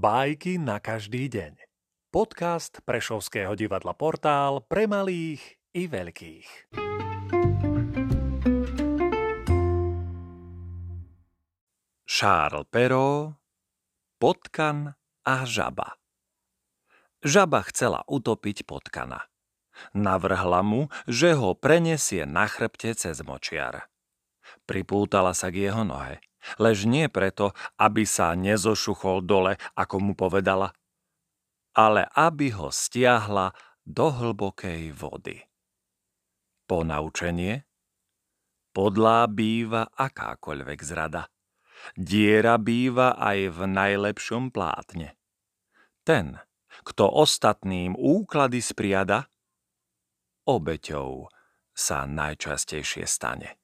Bajky na každý deň. Podcast Prešovského divadla Portál pre malých i veľkých. Charles Perrault, Potkan a žaba Žaba chcela utopiť potkana. Navrhla mu, že ho prenesie na chrbte cez močiar. Pripútala sa k jeho nohe, lež nie preto, aby sa nezošuchol dole, ako mu povedala, ale aby ho stiahla do hlbokej vody. Ponaučenie? Podlá býva akákoľvek zrada. Diera býva aj v najlepšom plátne. Ten, kto ostatným úklady spriada, obeťou sa najčastejšie stane.